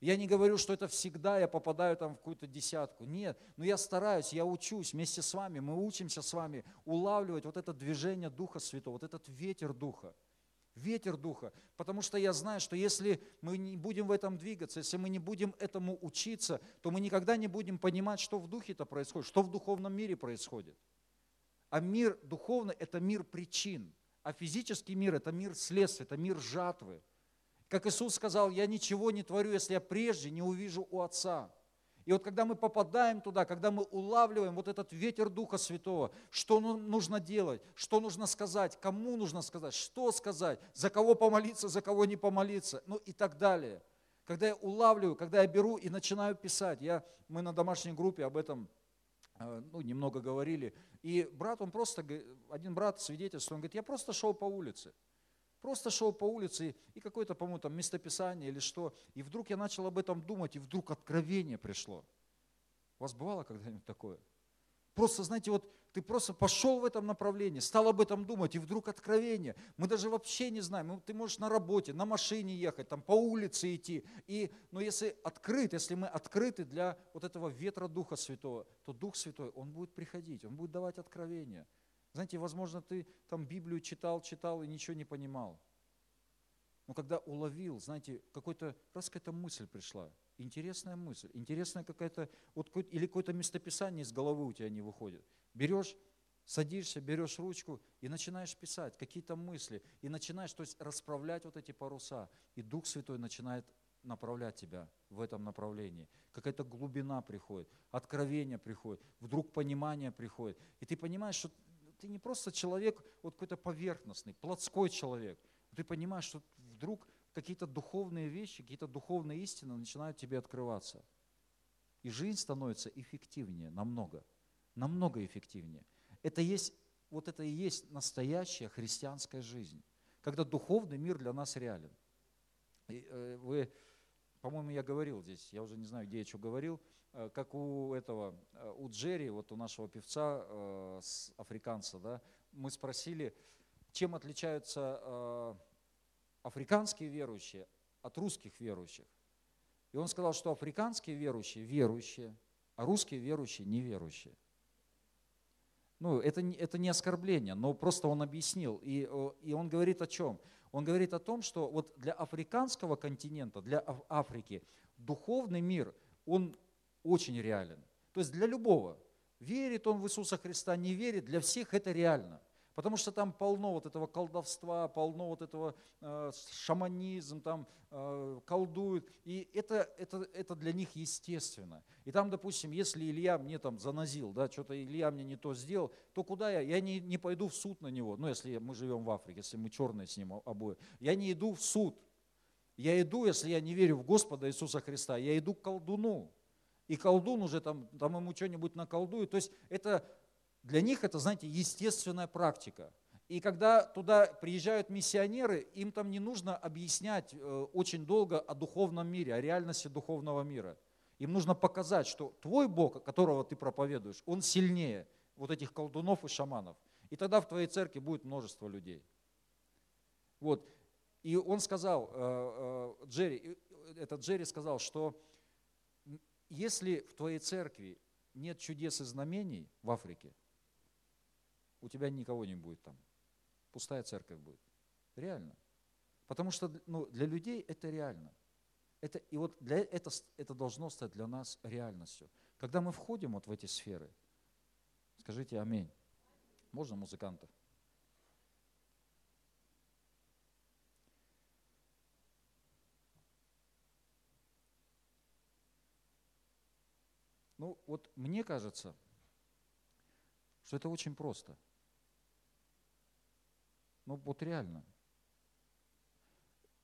Я не говорю, что это всегда я попадаю там в какую-то десятку. Нет, но я стараюсь, я учусь вместе с вами, мы учимся с вами улавливать вот это движение Духа Святого, вот этот ветер Духа. Ветер Духа. Потому что я знаю, что если мы не будем в этом двигаться, если мы не будем этому учиться, то мы никогда не будем понимать, что в Духе-то происходит, что в духовном мире происходит. А мир духовный – это мир причин, а физический мир – это мир следствия, это мир жатвы – как Иисус сказал, я ничего не творю, если я прежде не увижу у Отца. И вот когда мы попадаем туда, когда мы улавливаем вот этот ветер Духа Святого, что ну, нужно делать, что нужно сказать, кому нужно сказать, что сказать, за кого помолиться, за кого не помолиться, ну и так далее. Когда я улавливаю, когда я беру и начинаю писать, я, мы на домашней группе об этом э, ну, немного говорили, и брат, он просто, один брат свидетельствует, он говорит, я просто шел по улице, Просто шел по улице, и какое-то, по-моему, там местописание или что. И вдруг я начал об этом думать, и вдруг откровение пришло. У вас бывало когда-нибудь такое? Просто, знаете, вот ты просто пошел в этом направлении, стал об этом думать, и вдруг откровение. Мы даже вообще не знаем. Ты можешь на работе, на машине ехать, там по улице идти. И, но если открыт, если мы открыты для вот этого ветра Духа Святого, то Дух Святой, Он будет приходить, Он будет давать откровение. Знаете, возможно, ты там Библию читал, читал и ничего не понимал. Но когда уловил, знаете, какой-то, раз какая-то мысль пришла, интересная мысль, интересная какая-то, вот, или какое-то местописание из головы у тебя не выходит. Берешь, садишься, берешь ручку и начинаешь писать какие-то мысли, и начинаешь, то есть расправлять вот эти паруса, и Дух Святой начинает направлять тебя в этом направлении. Какая-то глубина приходит, откровение приходит, вдруг понимание приходит. И ты понимаешь, что ты не просто человек, вот какой-то поверхностный, плотской человек. Ты понимаешь, что вдруг какие-то духовные вещи, какие-то духовные истины начинают тебе открываться. И жизнь становится эффективнее, намного, намного эффективнее. Это есть, вот это и есть настоящая христианская жизнь, когда духовный мир для нас реален. И, э, вы, по-моему, я говорил здесь, я уже не знаю, где я что говорил, как у этого, э, у Джерри, вот у нашего певца, э, африканца, да, мы спросили, чем отличаются африканские верующие от русских верующих. И он сказал, что африканские верующие верующие, а русские верующие неверующие. Ну, это, это не оскорбление, но просто он объяснил. И, и он говорит о чем? Он говорит о том, что вот для африканского континента, для Африки, духовный мир, он очень реален. То есть для любого, верит он в Иисуса Христа, не верит, для всех это реально. Потому что там полно вот этого колдовства, полно вот этого э, шаманизм, там э, колдуют. И это, это, это для них естественно. И там, допустим, если Илья мне там занозил, да, что-то Илья мне не то сделал, то куда я? Я не, не пойду в суд на него. Ну, если мы живем в Африке, если мы черные с ним обои. Я не иду в суд. Я иду, если я не верю в Господа Иисуса Христа, я иду к колдуну и колдун уже там, там ему что-нибудь наколдует. То есть это для них это, знаете, естественная практика. И когда туда приезжают миссионеры, им там не нужно объяснять э, очень долго о духовном мире, о реальности духовного мира. Им нужно показать, что твой Бог, которого ты проповедуешь, он сильнее вот этих колдунов и шаманов. И тогда в твоей церкви будет множество людей. Вот. И он сказал, э, э, Джерри, этот Джерри сказал, что если в твоей церкви нет чудес и знамений в Африке, у тебя никого не будет там. Пустая церковь будет. Реально. Потому что ну, для людей это реально. Это, и вот для, это, это должно стать для нас реальностью. Когда мы входим вот в эти сферы, скажите аминь. Можно музыкантов? Ну, вот мне кажется, что это очень просто. Ну, вот реально.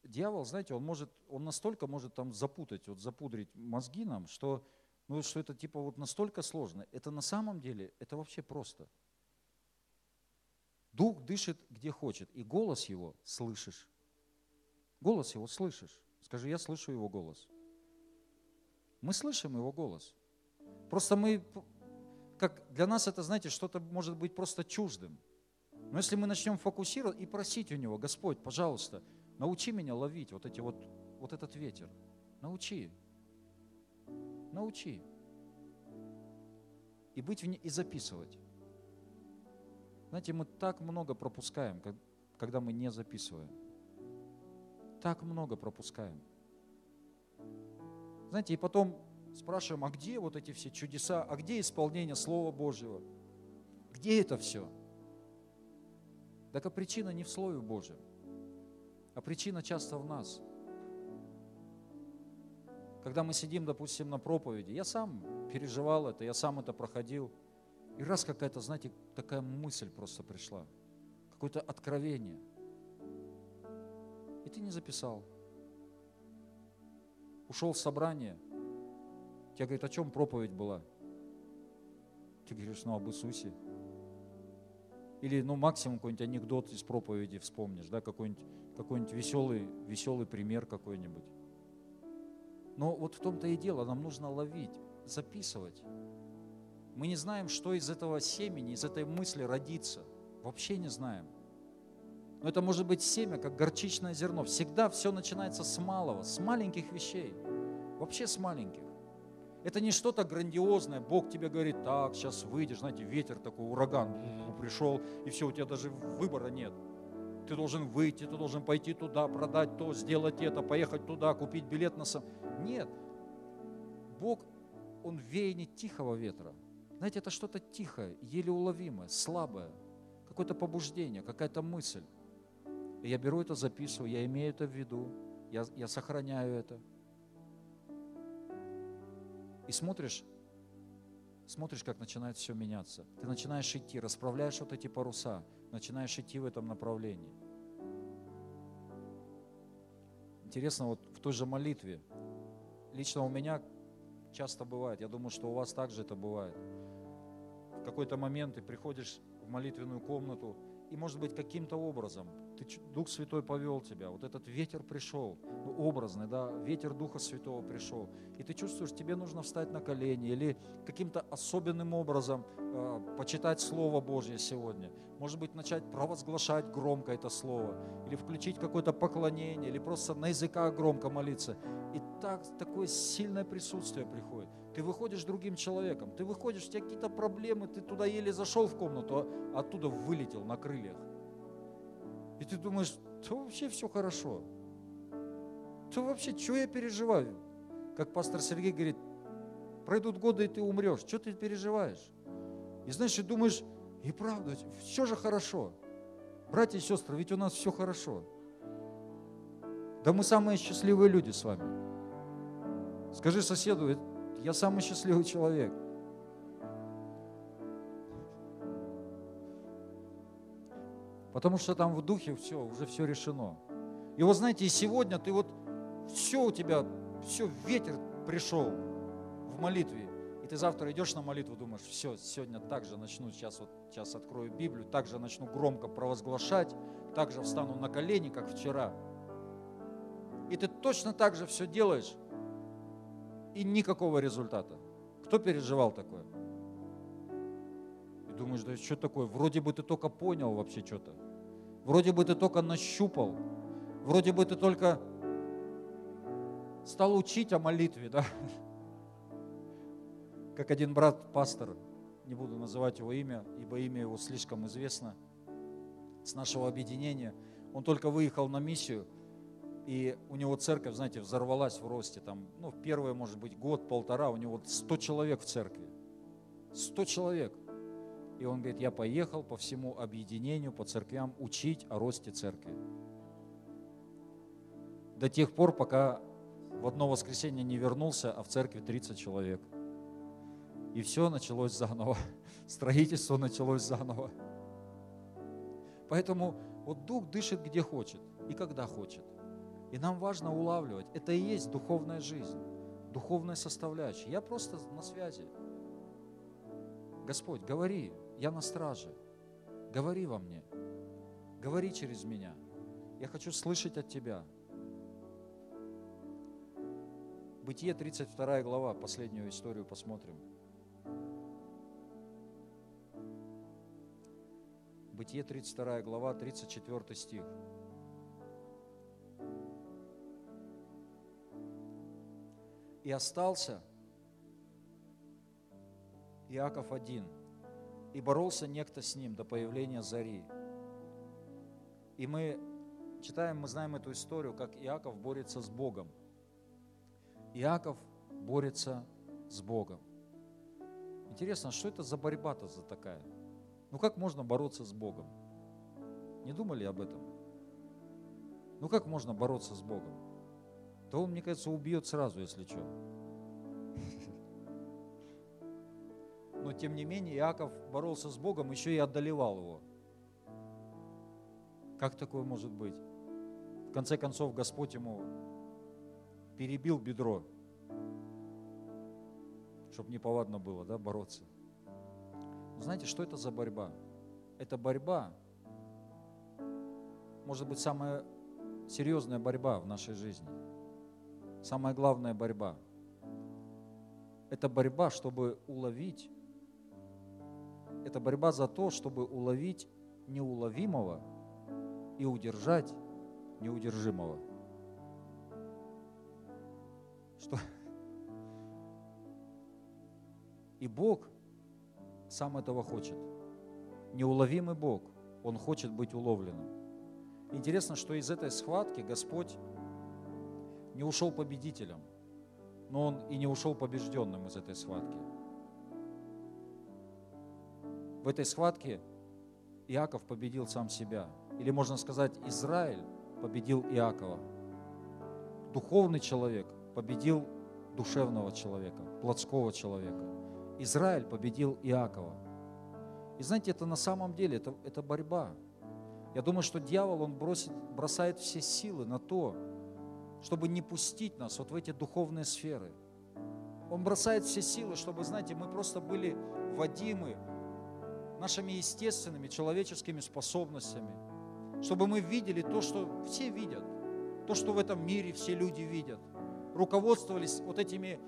Дьявол, знаете, он может, он настолько может там запутать, вот запудрить мозги нам, что, ну, что это типа вот настолько сложно. Это на самом деле, это вообще просто. Дух дышит где хочет, и голос его слышишь. Голос его слышишь. Скажи, я слышу его голос. Мы слышим его голос. Просто мы, как для нас это, знаете, что-то может быть просто чуждым. Но если мы начнем фокусировать и просить у Него, Господь, пожалуйста, научи меня ловить вот, эти вот, вот этот ветер. Научи. Научи. И быть в ней, и записывать. Знаете, мы так много пропускаем, когда мы не записываем. Так много пропускаем. Знаете, и потом спрашиваем, а где вот эти все чудеса, а где исполнение Слова Божьего? Где это все? Так а причина не в Слове Божьем, а причина часто в нас. Когда мы сидим, допустим, на проповеди, я сам переживал это, я сам это проходил. И раз какая-то, знаете, такая мысль просто пришла, какое-то откровение. И ты не записал. Ушел в собрание, тебе говорят, о чем проповедь была? Ты говоришь, ну об Иисусе. Или, ну, максимум какой-нибудь анекдот из проповеди вспомнишь, да, какой-нибудь какой веселый, веселый пример какой-нибудь. Но вот в том-то и дело, нам нужно ловить, записывать. Мы не знаем, что из этого семени, из этой мысли родится. Вообще не знаем. Но это может быть семя, как горчичное зерно. Всегда все начинается с малого, с маленьких вещей. Вообще с маленьких. Это не что-то грандиозное. Бог тебе говорит, так, сейчас выйдешь, знаете, ветер такой, ураган пришел, и все, у тебя даже выбора нет. Ты должен выйти, ты должен пойти туда, продать то, сделать это, поехать туда, купить билет на сам. Нет. Бог, Он веяние тихого ветра. Знаете, это что-то тихое, еле уловимое, слабое, какое-то побуждение, какая-то мысль. И я беру это, записываю, я имею это в виду, я, я сохраняю это – и смотришь, смотришь, как начинает все меняться. Ты начинаешь идти, расправляешь вот эти паруса, начинаешь идти в этом направлении. Интересно, вот в той же молитве, лично у меня часто бывает, я думаю, что у вас также это бывает. В какой-то момент ты приходишь в молитвенную комнату, и, может быть, каким-то образом ты, Дух Святой повел тебя, вот этот ветер пришел, ну, образный, да, ветер Духа Святого пришел, и ты чувствуешь, тебе нужно встать на колени или каким-то особенным образом э, почитать Слово Божье сегодня. Может быть, начать провозглашать громко это Слово, или включить какое-то поклонение, или просто на языках громко молиться. И так, такое сильное присутствие приходит. Ты выходишь другим человеком, ты выходишь, у тебя какие-то проблемы, ты туда еле зашел в комнату, а оттуда вылетел на крыльях. И ты думаешь, то вообще все хорошо. То вообще, что я переживаю? Как пастор Сергей говорит, пройдут годы, и ты умрешь. Что ты переживаешь? И знаешь, и думаешь, и правда, все же хорошо. Братья и сестры, ведь у нас все хорошо. Да мы самые счастливые люди с вами. Скажи соседу, я самый счастливый человек. Потому что там в духе все, уже все решено. И вот знаете, и сегодня ты вот, все у тебя, все, ветер пришел в молитве. И ты завтра идешь на молитву, думаешь, все, сегодня также начну, сейчас вот, сейчас открою Библию, также начну громко провозглашать, также встану на колени, как вчера. И ты точно так же все делаешь, и никакого результата. Кто переживал такое? И думаешь, да что такое? Вроде бы ты только понял вообще что-то. Вроде бы ты только нащупал. Вроде бы ты только стал учить о молитве, да? (laughs) Как один брат, пастор, не буду называть его имя, ибо имя его слишком известно, с нашего объединения, он только выехал на миссию – и у него церковь, знаете, взорвалась в росте. Там, ну, в первый, может быть, год, полтора, у него 100 человек в церкви. 100 человек. И он говорит, я поехал по всему объединению, по церквям учить о росте церкви. До тех пор, пока в одно воскресенье не вернулся, а в церкви 30 человек. И все началось заново. (laughs) Строительство началось заново. Поэтому вот Дух дышит где хочет и когда хочет. И нам важно улавливать. Это и есть духовная жизнь, духовная составляющая. Я просто на связи. Господь, говори, я на страже. Говори во мне. Говори через меня. Я хочу слышать от Тебя. Бытие 32 глава, последнюю историю посмотрим. Бытие 32 глава, 34 стих. И остался Иаков один. И боролся некто с ним до появления зари. И мы читаем, мы знаем эту историю, как Иаков борется с Богом. Иаков борется с Богом. Интересно, что это за борьба-то за такая? Ну как можно бороться с Богом? Не думали об этом? Ну как можно бороться с Богом? То он, мне кажется, убьет сразу, если что. Но тем не менее Иаков боролся с Богом, еще и одолевал его. Как такое может быть? В конце концов, Господь ему перебил бедро, чтобы неповадно было, да, бороться. Но знаете, что это за борьба? Это борьба, может быть, самая серьезная борьба в нашей жизни. Самая главная борьба. Это борьба, чтобы уловить это борьба за то, чтобы уловить неуловимого и удержать неудержимого. Что? И Бог сам этого хочет. Неуловимый Бог, Он хочет быть уловленным. Интересно, что из этой схватки Господь не ушел победителем, но Он и не ушел побежденным из этой схватки в этой схватке Иаков победил сам себя. Или можно сказать, Израиль победил Иакова. Духовный человек победил душевного человека, плотского человека. Израиль победил Иакова. И знаете, это на самом деле, это, это борьба. Я думаю, что дьявол, он бросит, бросает все силы на то, чтобы не пустить нас вот в эти духовные сферы. Он бросает все силы, чтобы, знаете, мы просто были вводимы нашими естественными человеческими способностями, чтобы мы видели то, что все видят, то, что в этом мире все люди видят, руководствовались вот этими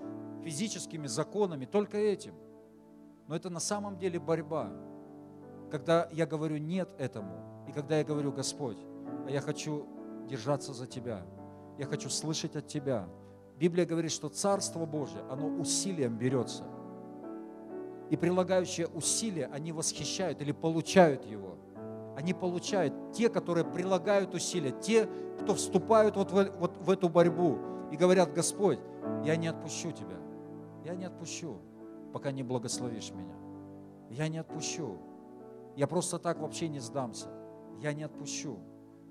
физическими законами, только этим. Но это на самом деле борьба. Когда я говорю нет этому, и когда я говорю, Господь, а я хочу держаться за Тебя, я хочу слышать от Тебя. Библия говорит, что Царство Божье, оно усилием берется – и прилагающие усилия, они восхищают или получают его. Они получают те, которые прилагают усилия, те, кто вступают вот в, вот в эту борьбу и говорят, Господь, я не отпущу тебя, я не отпущу, пока не благословишь меня. Я не отпущу. Я просто так вообще не сдамся. Я не отпущу.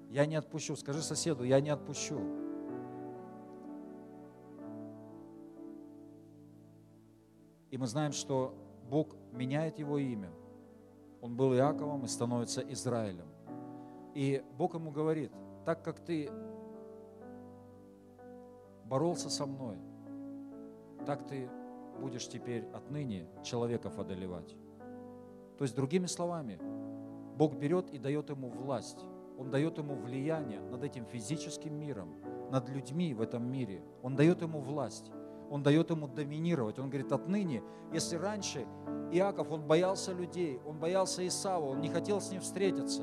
Я не отпущу. Скажи соседу, я не отпущу. И мы знаем, что Бог меняет его имя. Он был Иаковом и становится Израилем. И Бог ему говорит, так как ты боролся со мной, так ты будешь теперь отныне человеков одолевать. То есть, другими словами, Бог берет и дает ему власть. Он дает ему влияние над этим физическим миром, над людьми в этом мире. Он дает ему власть. Он дает ему доминировать. Он говорит, отныне, если раньше Иаков, он боялся людей, он боялся Исава, он не хотел с ним встретиться,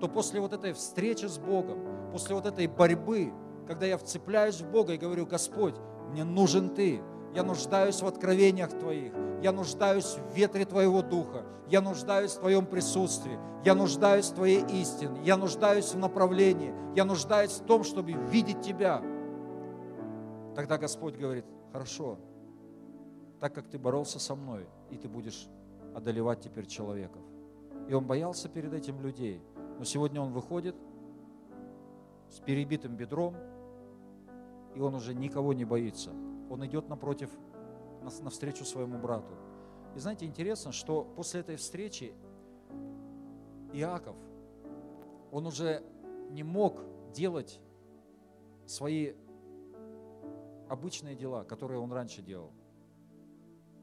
то после вот этой встречи с Богом, после вот этой борьбы, когда я вцепляюсь в Бога и говорю, Господь, мне нужен Ты, я нуждаюсь в откровениях Твоих, я нуждаюсь в ветре Твоего Духа, я нуждаюсь в Твоем присутствии, я нуждаюсь в Твоей истине, я нуждаюсь в направлении, я нуждаюсь в том, чтобы видеть Тебя. Тогда Господь говорит, хорошо, так как ты боролся со мной, и ты будешь одолевать теперь человеков. И он боялся перед этим людей. Но сегодня он выходит с перебитым бедром, и он уже никого не боится. Он идет напротив, навстречу своему брату. И знаете, интересно, что после этой встречи Иаков, он уже не мог делать свои обычные дела, которые он раньше делал.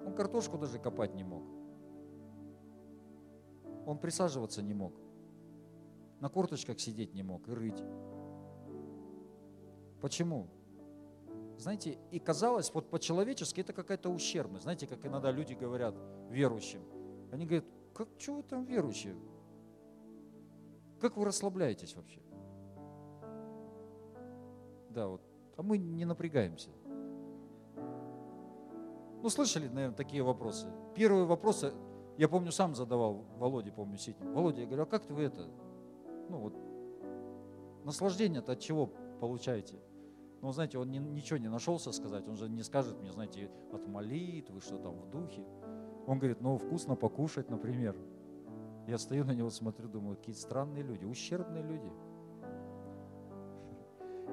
Он картошку даже копать не мог. Он присаживаться не мог. На корточках сидеть не мог и рыть. Почему? Знаете, и казалось, вот по-человечески это какая-то ущербность. Знаете, как иногда люди говорят верующим. Они говорят, как, что вы там верующие? Как вы расслабляетесь вообще? Да, вот, а мы не напрягаемся. Ну, слышали, наверное, такие вопросы. Первые вопросы, я помню, сам задавал Володе, помню, Ситин. Володя, я говорю, а как вы это, ну вот, наслаждение-то от чего получаете? Ну, знаете, он не, ничего не нашелся сказать, он же не скажет мне, знаете, от молитвы, что там в духе. Он говорит, ну, вкусно покушать, например. Я стою на него, смотрю, думаю, какие странные люди, ущербные люди.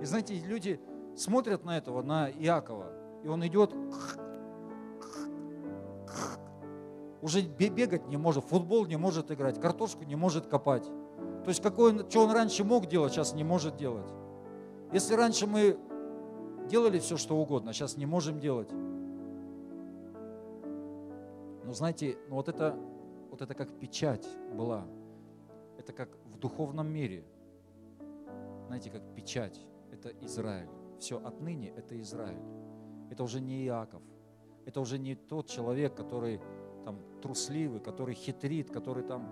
И знаете, люди смотрят на этого, на Иакова, и он идет, уже бегать не может, футбол не может играть, картошку не может копать. То есть какой он, что он раньше мог делать, сейчас не может делать. Если раньше мы делали все, что угодно, сейчас не можем делать. Но знаете, ну вот это вот это как печать была. Это как в духовном мире. Знаете, как печать. Это Израиль. Все, отныне это Израиль. Это уже не Иаков. Это уже не тот человек, который трусливый, который хитрит, который там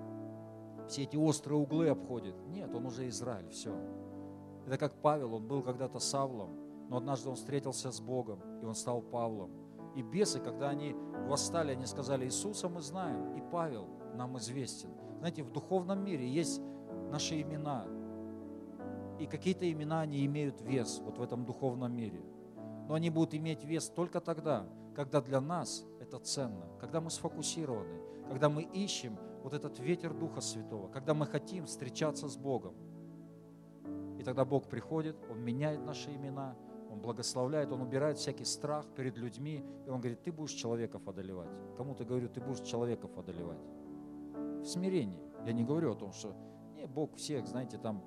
все эти острые углы обходит. Нет, он уже Израиль, все. Это как Павел, он был когда-то Савлом, но однажды он встретился с Богом, и он стал Павлом. И бесы, когда они восстали, они сказали, Иисуса мы знаем, и Павел нам известен. Знаете, в духовном мире есть наши имена, и какие-то имена, они имеют вес вот в этом духовном мире. Но они будут иметь вес только тогда, когда для нас это ценно, когда мы сфокусированы, когда мы ищем вот этот ветер Духа Святого, когда мы хотим встречаться с Богом. И тогда Бог приходит, Он меняет наши имена, он благословляет, Он убирает всякий страх перед людьми. И Он говорит, ты будешь человеков одолевать. Кому-то говорю, ты будешь человеков одолевать. В смирении. Я не говорю о том, что не, Бог всех, знаете, там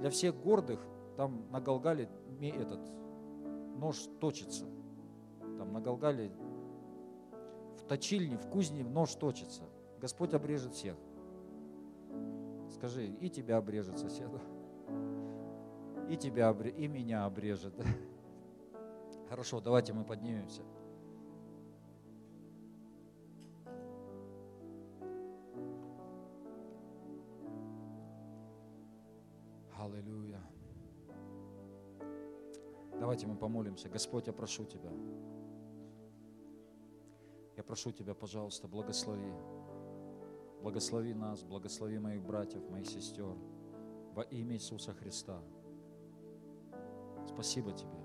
для всех гордых там на Галгале этот нож точится. Там на Галгале в точильне, в кузне нож точится. Господь обрежет всех. Скажи, и тебя обрежет соседу и тебя, и меня обрежет. (laughs) Хорошо, давайте мы поднимемся. Аллилуйя. Давайте мы помолимся. Господь, я прошу Тебя. Прошу Тебя, пожалуйста, благослови. Благослови нас, благослови моих братьев, моих сестер во имя Иисуса Христа. Спасибо Тебе.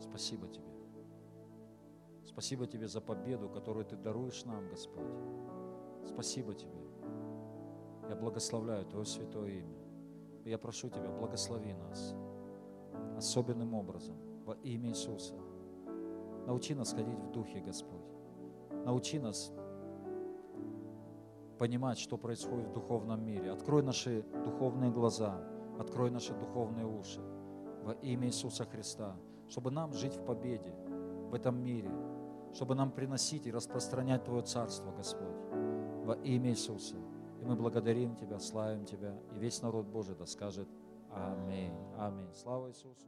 Спасибо Тебе. Спасибо Тебе за победу, которую Ты даруешь нам, Господь. Спасибо Тебе. Я благословляю Твое святое имя. Я прошу Тебя, благослови нас особенным образом во имя Иисуса. Научи нас ходить в Духе, Господь. Научи нас понимать, что происходит в духовном мире. Открой наши духовные глаза – Открой наши духовные уши во имя Иисуса Христа, чтобы нам жить в победе в этом мире, чтобы нам приносить и распространять Твое Царство, Господь, во имя Иисуса. И мы благодарим Тебя, славим Тебя, и весь народ Божий да скажет Аминь. Аминь. Слава Иисусу.